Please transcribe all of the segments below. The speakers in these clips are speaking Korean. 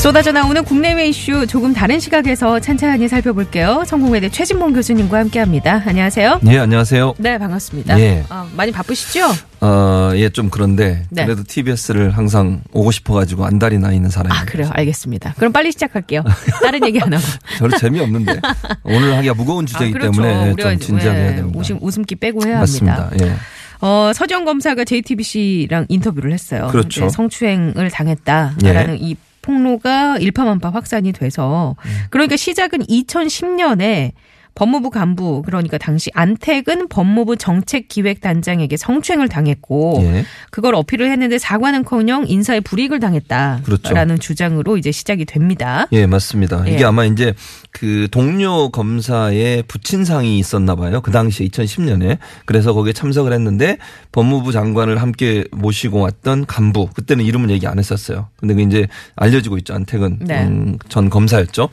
쏟아져 나오는 국내외 이슈 조금 다른 시각에서 찬찬히 살펴볼게요. 성공회대 최진봉 교수님과 함께합니다. 안녕하세요. 예, 안녕하세요. 네, 반갑습니다. 예. 어, 많이 바쁘시죠? 어, 예, 좀 그런데 네. 그래도 TBS를 항상 오고 싶어가지고 안달이 나 있는 사람입니다. 아, 그래요. 알겠습니다. 그럼 빨리 시작할게요. 다른 얘기 안 하고. 별로 재미없는데 오늘 하기가 무거운 주제이기 아, 그렇죠. 때문에 좀 진지하게 예, 해야 됩니다. 웃음, 웃음기 빼고 해야 맞습니다. 합니다. 예. 어, 서지영 검사가 JTBC랑 인터뷰를 했어요. 그렇죠. 성추행을 당했다라는 이 폭로가 일파만파 확산이 돼서 음. 그러니까 시작은 2010년에 법무부 간부 그러니까 당시 안택은 법무부 정책기획단장에게 성추행을 당했고 예. 그걸 어필을 했는데 사과는커녕 인사에 불이익을 당했다라는 그렇죠. 주장으로 이제 시작이 됩니다. 예, 맞습니다. 예. 이게 아마 이제 그 동료 검사의 부친상이 있었나 봐요. 그 당시에 2010년에. 그래서 거기에 참석을 했는데 법무부 장관을 함께 모시고 왔던 간부. 그때는 이름은 얘기 안 했었어요. 근데 그 이제 알려지고 있죠. 안택은 네. 음, 전 검사였죠.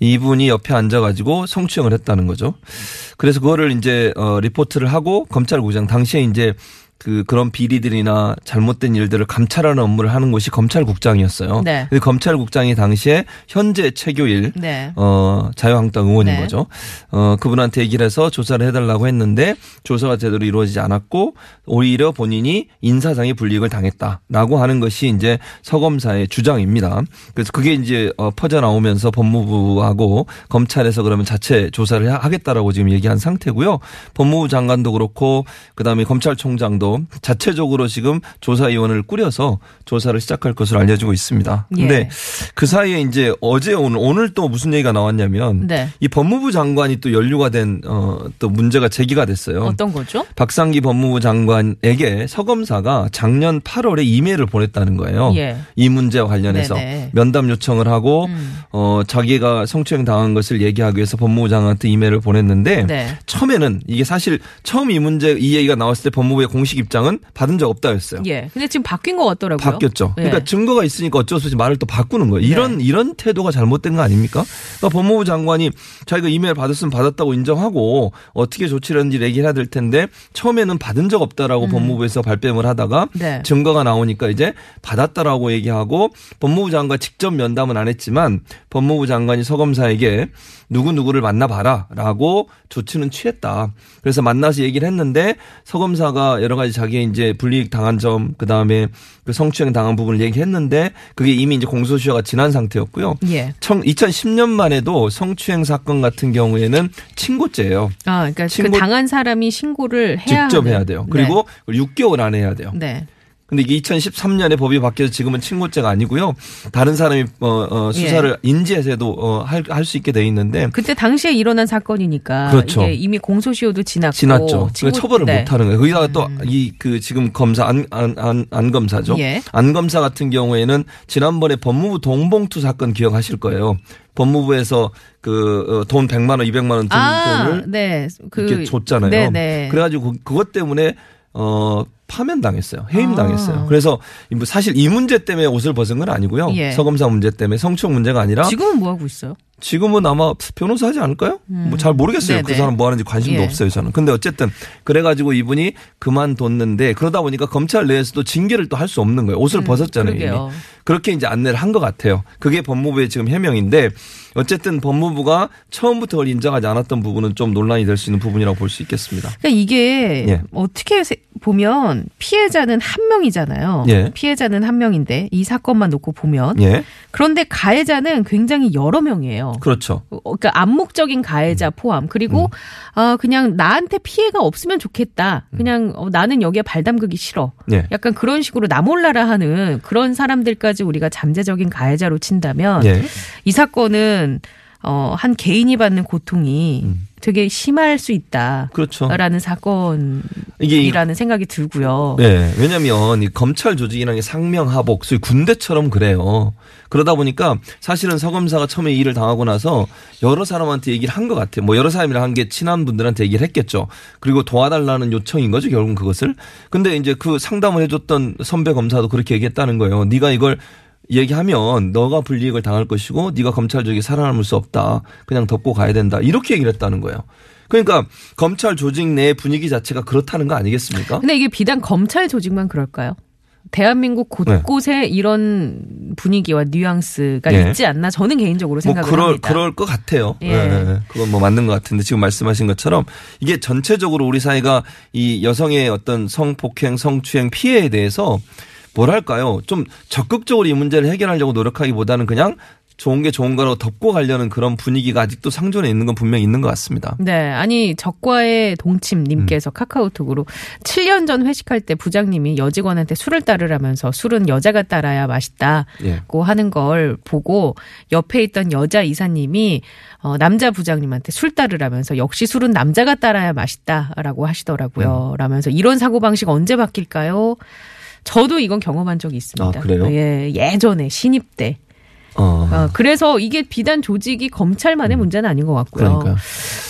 이분이 옆에 앉아가지고 성추행을 했다는 거죠. 그래서 그거를 이제 어 리포트를 하고 검찰국장 당시에 이제 그 그런 비리들이나 잘못된 일들을 감찰하는 업무를 하는 곳이 검찰국장이었어요. 네. 근데 검찰국장이 당시에 현재 최교일 네. 어 자유한국당 의원인 네. 거죠. 어 그분한테 얘기를 해서 조사를 해달라고 했는데 조사가 제대로 이루어지지 않았고 오히려 본인이 인사상의 불이익을 당했다라고 하는 것이 이제 서검사의 주장입니다. 그래서 그게 이제 어, 퍼져 나오면서 법무부하고 검찰에서 그러면 자체 조사를 하- 하겠다라고 지금 얘기한 상태고요. 법무부 장관도 그렇고 그다음에 검찰총장도 자체적으로 지금 조사위원을 꾸려서 조사를 시작할 것으로 알려지고 있습니다. 근데 예. 그 사이에 이제 어제 오늘 오늘 또 무슨 얘기가 나왔냐면 네. 이 법무부 장관이 또 연루가 된 어 또 문제가 제기가 됐어요. 어떤 거죠? 박상기 법무부 장관에게 서검사가 작년 8월에 이메일을 보냈다는 거예요. 예. 이 문제와 관련해서 네네. 면담 요청을 하고 음. 어 자기가 성추행 당한 것을 얘기하기 위해서 법무부 장관한테 이메일을 보냈는데 네. 처음에는 이게 사실 처음 이 문제 이 얘기가 나왔을 때 법무부의 공식 입장은 받은 적 없다였어요. 예. 근데 지금 바뀐 것 같더라고요. 바뀌었죠. 예. 그러니까 증거가 있으니까 어쩔 수 없이 말을 또 바꾸는 거예요. 이런 이런 태도가 잘못된 거 아닙니까? 그러니까 법무부 장관이 자기가 이메일 받았으면 받았다고 인정하고 어떻게 조치를 했는지 얘기를 해야 될 텐데 처음에는 받은 적 없다라고 법무부에서 발뺌을 하다가 음. 네. 증거가 나오니까 이제 받았다라고 얘기하고 법무부 장관 직접 면담은 안 했지만 법무부 장관이 서검사에게 누구 누구를 만나봐라라고 조치는 취했다. 그래서 만나서 얘기를 했는데 서검사가 여러 가지 자기의 이제 불이익 당한 점, 그 다음에 그 성추행 당한 부분을 얘기했는데 그게 이미 이제 공소시효가 지난 상태였고요. 예. 2010년만 해도 성추행 사건 같은 경우에는 친고죄예요. 아, 그러니까 친구- 그 당한 사람이 신고를 해야 직접 하는. 해야 돼요. 그리고 6개월 안에 해야 돼요. 네. 근데 이게 2013년에 법이 바뀌어서 지금은 친고죄가 아니고요. 다른 사람이 어, 어, 수사를 인지해서도 어, 할수 있게 돼 있는데 그때 당시에 일어난 사건이니까 그렇죠. 이미 공소시효도 지났고 지났죠. 친구- 그 처벌을 네. 음. 못 하는 거예요. 거기다가 또이 그 지금 검사 안, 안, 안, 안 검사죠. 예. 안 검사 같은 경우에는 지난번에 법무부 동봉투 사건 기억하실 거예요. 법무부에서 그돈 100만 원, 200만 원든 아, 돈을 네. 그 이렇게 줬잖아요. 네, 네. 그래가지고 그- 그것 때문에 어 파면 당했어요. 해임 아. 당했어요. 그래서 뭐 사실 이 문제 때문에 옷을 벗은 건 아니고요. 예. 서검사 문제 때문에 성추행 문제가 아니라 지금은 뭐 하고 있어요? 지금은 아마 변호사 하지 않을까요? 뭐잘 모르겠어요. 음. 네네. 그 사람 뭐 하는지 관심도 예. 없어요, 저는. 근데 어쨌든 그래가지고 이분이 그만뒀는데 그러다 보니까 검찰 내에서도 징계를 또 할 수 없는 거예요. 옷을 벗었잖아요. 음, 그러게요. 그렇게 이제 안내를 한 것 같아요. 그게 법무부의 지금 해명인데 어쨌든 법무부가 처음부터 인정하지 않았던 부분은 좀 논란이 될 수 있는 부분이라고 볼 수 있겠습니다. 그러니까 이게 예. 어떻게 세- 보면 피해자는 한 명이잖아요. 예. 피해자는 한 명인데 이 사건만 놓고 보면 예. 그런데 가해자는 굉장히 여러 명이에요. 그렇죠. 어, 그러니까 암묵적인 가해자 포함 그리고 아 그냥 나한테 피해가 없으면 좋겠다. 그냥 어, 나는 여기에 발 담그기 싫어. 예. 약간 그런 식으로 나 몰라라 하는 그런 사람들까지 우리가 잠재적인 가해자로 친다면 예. 이 사건은 어, 한 개인이 받는 고통이 음. 되게 심할 수 있다라는 그렇죠. 사건이라는 이게 이- 생각이 들고요. 네, 왜냐하면 이 검찰 조직이라는 게 상명하복, 소위 군대처럼 그래요. 그러다 보니까 사실은 서검사가 처음에 이 일을 당하고 나서 여러 사람한테 얘기를 한 것 같아요. 뭐 여러 사람이랑 한 게 친한 분들한테 얘기를 했겠죠. 그리고 도와달라는 요청인 거죠, 결국은 그것을. 근데 이제 그 상담을 해줬던 선배 검사도 그렇게 얘기했다는 거예요. 네가 이걸 얘기하면 너가 불이익을 당할 것이고 네가 검찰 조직에 살아남을 수 없다. 그냥 덮고 가야 된다. 이렇게 얘기를 했다는 거예요. 그러니까 검찰 조직 내 분위기 자체가 그렇다는 거 아니겠습니까? 근데 이게 비단 검찰 조직만 그럴까요? 대한민국 곳곳에 이런 분위기와 뉘앙스가 네. 있지 않나 저는 개인적으로 뭐 생각을 그럴 합니다. 그럴 것 같아요. 예. 예. 그건 뭐 맞는 것 같은데 지금 말씀하신 것처럼 이게 전체적으로 우리 사회가 이 여성의 어떤 성폭행, 성추행 피해에 대해서 뭐랄까요? 좀 적극적으로 이 문제를 해결하려고 노력하기보다는 그냥 좋은 게 좋은 거라고 덮고 가려는 그런 분위기가 아직도 상존해 있는 건 분명히 있는 것 같습니다. 네, 아니 적과의 동침님께서 카카오톡으로 7년 전 회식할 때 부장님이 여직원한테 술을 따르라면서 술은 여자가 따라야 맛있다고 예. 하는 걸 보고 옆에 있던 여자 이사님이 어, 남자 부장님한테 술 따르라면서 역시 술은 남자가 따라야 맛있다라고 하시더라고요. 라면서 이런 사고 방식 언제 바뀔까요? 저도 이건 경험한 적이 있습니다. 아, 그래요? 예, 예전에 신입 때. 어. 어, 그래서 이게 비단 조직이 검찰만의 문제는 아닌 것 같고요. 그러니까요.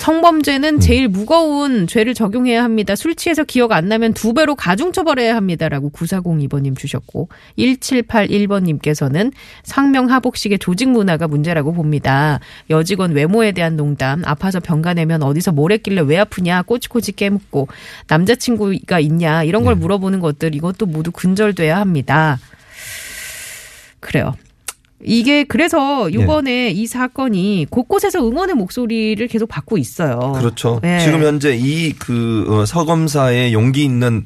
성범죄는 제일 무거운 죄를 적용해야 합니다. 술 취해서 기억 안 나면 두 배로 가중처벌해야 합니다라고 9402번님 주셨고 1781번님께서는 상명하복식의 조직 문화가 문제라고 봅니다. 여직원 외모에 대한 농담, 아파서 병가 내면 어디서 뭘 했길래 왜 아프냐 꼬치꼬치 깨묻고 남자친구가 있냐 이런 걸 물어보는 것들 이것도 모두 근절돼야 합니다. 그래요. 이게 그래서 이번에 이 사건이 곳곳에서 응원의 목소리를 계속 받고 있어요. 그렇죠. 네. 지금 현재 이 그 서검사의 용기 있는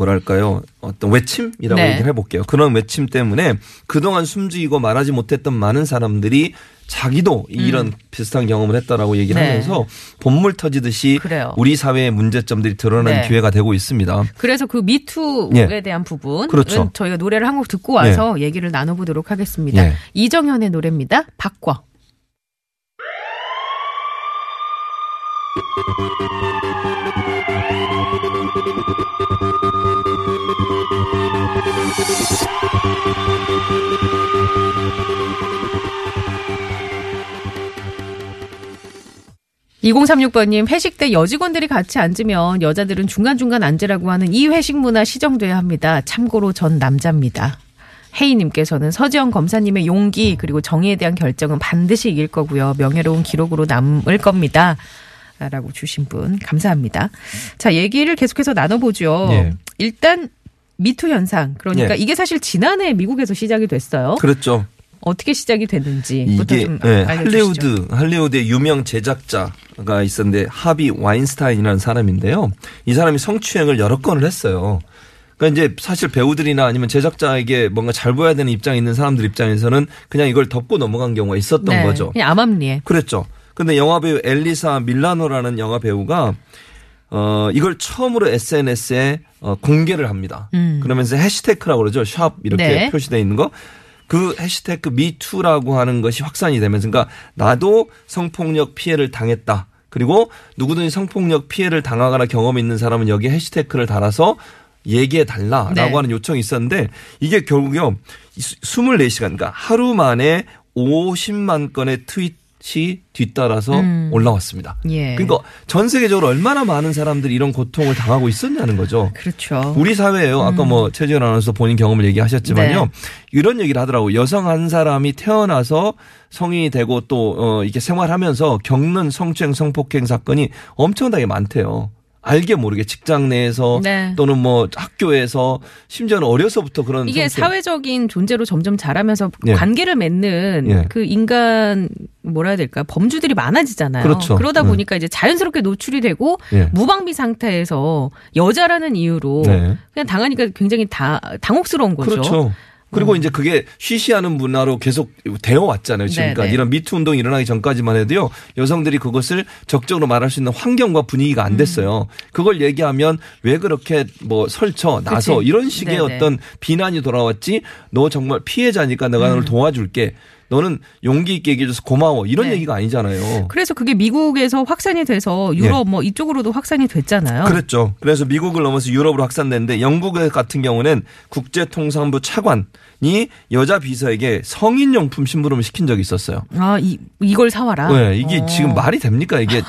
뭐랄까요 어떤 외침이라고 네. 얘기를 해볼게요. 그런 외침 때문에 그동안 숨지고 말하지 못했던 많은 사람들이 자기도 이런 비슷한 경험을 했다라고 얘기를 음. 네. 하면서 본물 터지듯이 그래요. 우리 사회의 문제점들이 드러나는 네. 기회가 되고 있습니다. 그래서 그 미투에 예. 대한 부분은 그렇죠. 저희가 노래를 한 곡 듣고 와서 얘기를 나눠보도록 하겠습니다. 예. 이정현의 노래입니다. 바꿔. (2036번님) 회식 때 여직원들이 같이 앉으면 여자들은 중간중간 앉으라고 하는 이 회식 문화 시정돼야 합니다 참고로 전 남자입니다 혜희님께서는 서지영 검사님의 용기 그리고 정의에 대한 결정은 반드시 이길 거고요. 명예로운 기록으로 남을 겁니다. 라고 주신 분 감사합니다. 자 얘기를 계속해서 나눠보죠. 예. 일단 미투 현상 그러니까 예. 이게 사실 지난해 미국에서 시작이 됐어요. 그렇죠. 어떻게 시작이 됐는지부터 이게 좀 예, 알려주시죠. 할리우드 할리우드의 유명 제작자가 있었는데 하비 와인스타인이라는 사람인데요. 이 사람이 성추행을 여러 건을 했어요. 그러니까 이제 사실 배우들이나 아니면 제작자에게 뭔가 잘 보여야 되는 입장에 있는 사람들 입장에서는 그냥 이걸 덮고 넘어간 경우가 있었던 네, 거죠. 그냥 암암리에. 그랬죠. 근데 영화 배우 엘리사 밀라노라는 영화 배우가 어 이걸 처음으로 SNS에 어, 공개를 합니다. 음. 그러면서 해시태그라고 그러죠. 샵 이렇게 네. 표시되어 있는 거. 그 해시태그 미투라고 하는 것이 확산이 되면서 그러니까 나도 성폭력 피해를 당했다. 그리고 누구든지 성폭력 피해를 당하거나 경험이 있는 사람은 여기에 해시태그를 달아서 얘기해 달라라고 네. 하는 요청이 있었는데 이게 결국요 24시간 그러니까 하루 만에 50만 건의 트윗 이 뒤따라서 음. 올라왔습니다. 예. 그러니까 전 세계적으로 얼마나 많은 사람들이 이런 고통을 당하고 있었냐는 거죠. 그렇죠. 우리 사회예요. 아까 뭐 최지현 아나운서 본인 경험을 얘기하셨지만요. 네. 이런 얘기를 하더라고. 요 여성 한 사람이 태어나서 성인이 되고 또 어, 이렇게 생활하면서 겪는 성추행 성폭행 사건이 엄청나게 많대요. 알게 모르게 직장 내에서 네. 또는 뭐 학교에서 심지어는 어려서부터 그런 이게 성추행. 사회적인 존재로 점점 자라면서 예. 관계를 맺는 예. 그 인간 뭐라 해야 될까 범주들이 많아지잖아요. 그렇죠. 러다 네. 보니까 이제 자연스럽게 노출이 되고 예. 무방비 상태에서 여자라는 이유로 네. 그냥 당하니까 굉장히 다 당혹스러운 거죠. 그렇죠. 그리고 이제 그게 쉬쉬하는 문화로 계속 되어 왔잖아요. 지금까지 네네. 이런 미투 운동이 일어나기 전까지만 해도요. 여성들이 그것을 적극적으로 말할 수 있는 환경과 분위기가 안 됐어요. 그걸 얘기하면 왜 그렇게 뭐 설쳐 나서 그치. 이런 식의 네네. 어떤 비난이 돌아왔지. 너 정말 피해자니까 내가 음. 너를 도와줄게. 너는 용기 있게 얘기해줘서 고마워 이런 네. 얘기가 아니잖아요. 그래서 그게 미국에서 확산이 돼서 유럽 뭐 이쪽으로도 확산이 됐잖아요. 네. 그랬죠. 그래서 미국을 넘어서 유럽으로 확산됐는데 영국 같은 경우는 국제통상부 차관이 여자 비서에게 성인 용품 심부름을 시킨 적이 있었어요. 아, 이, 이걸 사와라. 네, 이게 어. 지금 말이 됩니까? 이게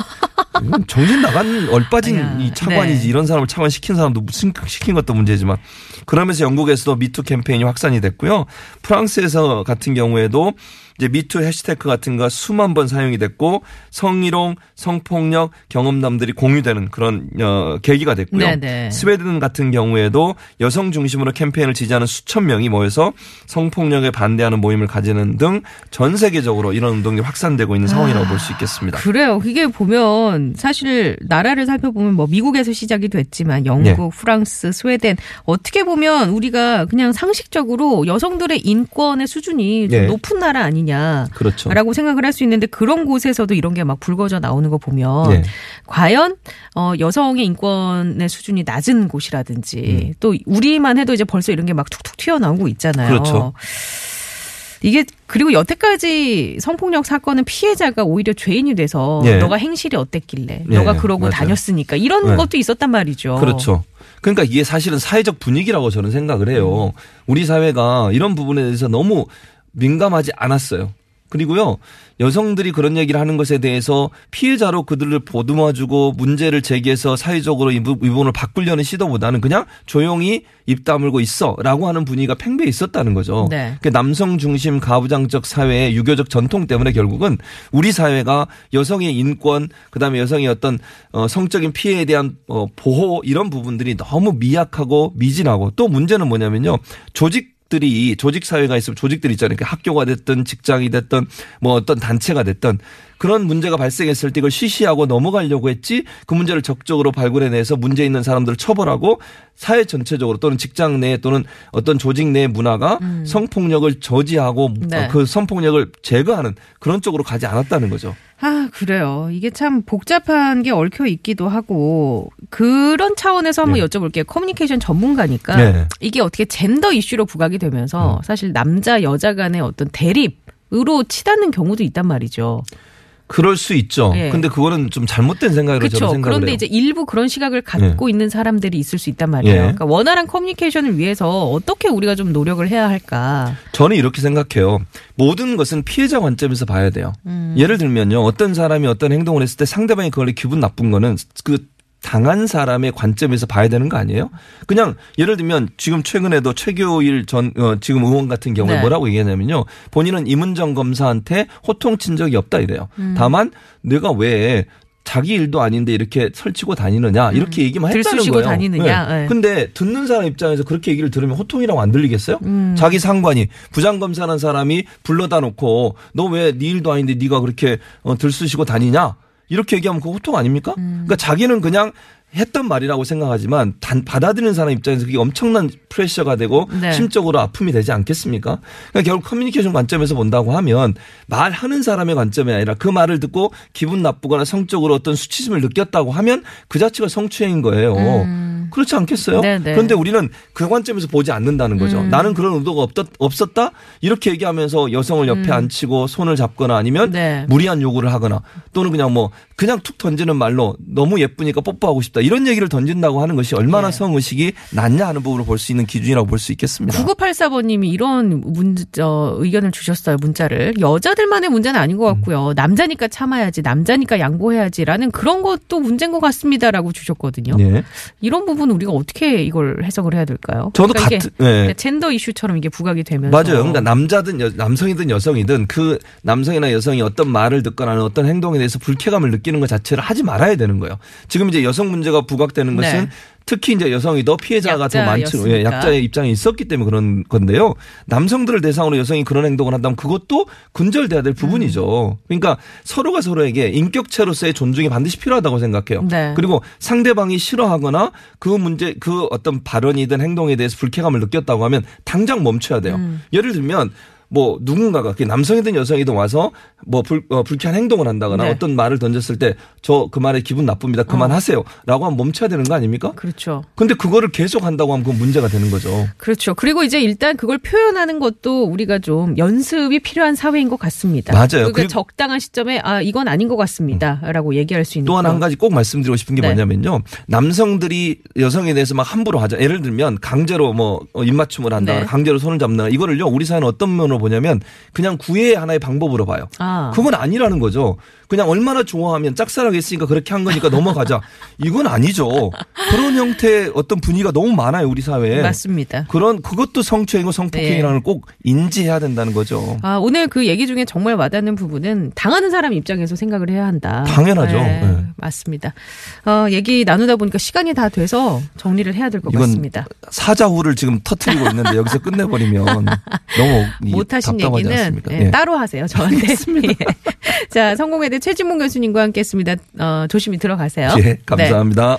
이건 정신 나간 얼빠진 이 차관이지 네. 이런 사람을 차관 시킨 사람도 무슨 시킨 것도 문제지만 그러면서 영국에서도 미투 캠페인이 확산이 됐고요. 프랑스에서 같은 경우에도 이제 미투 해시태그 같은 거 수만 번 사용이 됐고 성희롱, 성폭력 경험담들이 공유되는 그런 어, 계기가 됐고요. 네네. 스웨덴 같은 경우에도 여성 중심으로 캠페인을 지지하는 수천 명이 모여서 성폭력에 반대하는 모임을 가지는 등 전 세계적으로 이런 운동이 확산되고 있는 상황이라고 볼수 있겠습니다. 그래요. 그게 보면 사실 나라를 살펴보면 뭐 미국에서 시작이 됐지만 영국, 네. 프랑스, 스웨덴 어떻게 보면 우리가 그냥 상식적으로 여성들의 인권의 수준이 좀 네. 높은 나라 아니냐. 그렇죠. 라고 생각을 할 수 있는데 그런 곳에서도 이런 게 막 불거져 나오는 거 보면 네. 과연 어 여성의 인권의 수준이 낮은 곳이라든지 음. 또 우리만 해도 이제 벌써 이런 게 막 툭툭 튀어나오고 있잖아요. 그렇죠. 이게 그리고 여태까지 성폭력 사건은 피해자가 오히려 죄인이 돼서 예. 너가 행실이 어땠길래 예, 너가 그러고 맞아요. 다녔으니까 이런 네. 것도 있었단 말이죠. 그렇죠. 그러니까 이게 사실은 사회적 분위기라고 저는 생각을 해요. 우리 사회가 이런 부분에 대해서 너무 민감하지 않았어요. 그리고요, 여성들이 그런 얘기를 하는 것에 대해서 피해자로 그들을 보듬어주고 문제를 제기해서 사회적으로 이 부- 이 부분을 바꾸려는 시도보다는 그냥 조용히 입 다물고 있어 라고 하는 분위기가 팽배해 있었다는 거죠. 네. 그 남성 중심 가부장적 사회의 유교적 전통 때문에 결국은 우리 사회가 여성의 인권 그 다음에 여성의 어떤 어 성적인 피해에 대한 어 보호 이런 부분들이 너무 미약하고 미진하고 또 문제는 뭐냐면요. 조직 들이 조직 사회가 있으면 조직들이 있잖아요. 학교가 됐든 직장이 됐든 뭐 어떤 단체가 됐든 그런 문제가 발생했을 때 이걸 쉬쉬하고 넘어가려고 했지 그 문제를 적극적으로 발굴해내서 문제 있는 사람들을 처벌하고 사회 전체적으로 또는 직장 내 또는 어떤 조직 내 문화가 성폭력을 저지하고 네. 그 성폭력을 제거하는 그런 쪽으로 가지 않았다는 거죠. 아, 그래요. 이게 참 복잡한 게 얽혀 있기도 하고 그런 차원에서 한번 네. 여쭤볼게요. 커뮤니케이션 전문가니까 네. 이게 어떻게 젠더 이슈로 부각이 되면서 음. 사실 남자 여자 간의 어떤 대립 으로 치닫는 경우도 있단 말이죠. 그럴 수 있죠. 예. 근데 그거는 좀 잘못된 생각으로 저는 그렇죠. 생각을 그런데 해요. 이제 일부 그런 시각을 갖고 있는 사람들이 있을 수 있단 말이에요. 예. 그러니까 원활한 커뮤니케이션을 위해서 어떻게 우리가 좀 노력을 해야 할까? 저는 이렇게 생각해요. 모든 것은 피해자 관점에서 봐야 돼요. 음. 예를 들면요. 어떤 사람이 어떤 행동을 했을 때 상대방이 그걸 기분 나쁜 거는 그 당한 사람의 관점에서 봐야 되는 거 아니에요? 그냥 예를 들면 지금 최근에도 최교일 전 어, 지금 의원 같은 경우에 네. 뭐라고 얘기하냐면요. 본인은 임은정 검사한테 호통친 적이 없다 이래요. 음. 다만 내가 왜 자기 일도 아닌데 이렇게 설치고 다니느냐 이렇게 얘기만 했다는 음. 들쑤시고 거예요. 다니느냐. 네. 근데 듣는 사람 입장에서 그렇게 얘기를 들으면 호통이라고 안 들리겠어요? 음. 자기 상관이 부장검사라는 사람이 불러다 놓고 너 왜 네 일도 아닌데 네가 그렇게 어, 들쑤시고 다니냐 이렇게 얘기하면 그거 호통 아닙니까? 음. 그러니까 자기는 그냥 했던 말이라고 생각하지만 단 받아들이는 사람 입장에서 그게 엄청난 프레셔가 되고 네. 심적으로 아픔이 되지 않겠습니까? 그러니까 결국 커뮤니케이션 관점에서 본다고 하면 말하는 사람의 관점이 아니라 그 말을 듣고 기분 나쁘거나 성적으로 어떤 수치심을 느꼈다고 하면 그 자체가 성추행인 거예요. 그렇지 않겠어요? 음. 네네. 그런데 우리는 그 관점에서 보지 않는다는 거죠. 음. 나는 그런 의도가 없었, 없었다? 이렇게 얘기하면서 여성을 옆에 앉히고 손을 잡거나 아니면 음. 네. 무리한 요구를 하거나 또는 그냥 뭐 그냥 툭 던지는 말로 너무 예쁘니까 뽀뽀하고 싶다 이런 얘기를 던진다고 하는 것이 얼마나 네. 성의식이 낮냐 하는 부분을 볼 수 있는 기준이라고 볼 수 있겠습니다. 9984번님이 이런 문자, 어, 의견을 주셨어요, 문자를. 여자들만의 문제는 아닌 것 같고요. 남자니까 참아야지, 남자니까 양보해야지라는 그런 것도 문제인 것 같습니다라고 주셨거든요. 예. 이런 부분 우리가 어떻게 이걸 해석을 해야 될까요? 저도 그러니까 같은 예. 젠더 이슈처럼 이게 부각이 되면서. 맞아요. 그러니까 남자든 여, 남성이든 여성이든 그 남성이나 여성이 어떤 말을 듣거나 하는 어떤 행동에 대해서 불쾌감을 느끼는 것 자체를 하지 말아야 되는 거예요. 지금 이제 여성 문제 가 부각되는 것은 네. 특히 이제 여성이 더 피해자가 더 많죠. 예, 약자의 입장이 있었기 때문에 그런 건데요. 남성들을 대상으로 여성이 그런 행동을 한다면 그것도 근절돼야 될 부분이죠. 그러니까 서로가 서로에게 인격체로서의 존중이 반드시 필요하다고 생각해요. 네. 그리고 상대방이 싫어하거나 그 문제 그 어떤 발언이든 행동에 대해서 불쾌감을 느꼈다고 하면 당장 멈춰야 돼요. 예를 들면 뭐 누군가가 남성이든 여성이든 와서 뭐 불, 어, 불쾌한 행동을 한다거나 네. 어떤 말을 던졌을 때 저 그 말에 기분 나쁩니다. 그만하세요 라고 하면 멈춰야 되는 거 아닙니까? 그렇죠. 근데 그거를 계속 한다고 하면 그건 문제가 되는 거죠. 그렇죠. 그리고 이제 일단 그걸 표현하는 것도 우리가 좀 연습이 필요한 사회인 것 같습니다. 맞아요. 그러니까 적당한 시점에 아 이건 아닌 것 같습니다 라고 얘기할 수 있는 또 하나 한 가지 꼭 말씀드리고 싶은 게 네. 뭐냐면요. 남성들이 여성에 대해서 막 함부로 하자. 예를 들면 강제로 뭐 어, 입맞춤을 한다거나 네. 강제로 손을 잡는다. 이거를요. 우리 사회는 어떤 면으로 보냐면 그냥 구애의 하나의 방법으로 봐요. 아. 그건 아니라는 거죠. 그냥 얼마나 좋아하면 짝사랑에 있으니까 그렇게 한 거니까 넘어가자. 이건 아니죠. 그런 형태의 어떤 분위기가 너무 많아요. 우리 사회에. 맞습니다. 그런 그것도 성추행이고 성폭행이라는 걸꼭 인지해야 된다는 거죠. 아, 오늘 그 얘기 중에 정말 와닿는 부분은 당하는 사람 입장에서 생각을 해야 한다. 당연하죠. 네. 맞습니다. 어, 얘기 나누다 보니까 시간이 다 돼서 정리를 해야 될 것 같습니다. 사자후를 지금 터트리고 있는데 여기서 끝내버리면 너무 이 못하신 얘기는? 예, 예. 따로 하세요. 저한테. 예. 자, 성공회대 최진봉 교수님과 함께했습니다. 어, 조심히 들어가세요. 예, 감사합니다.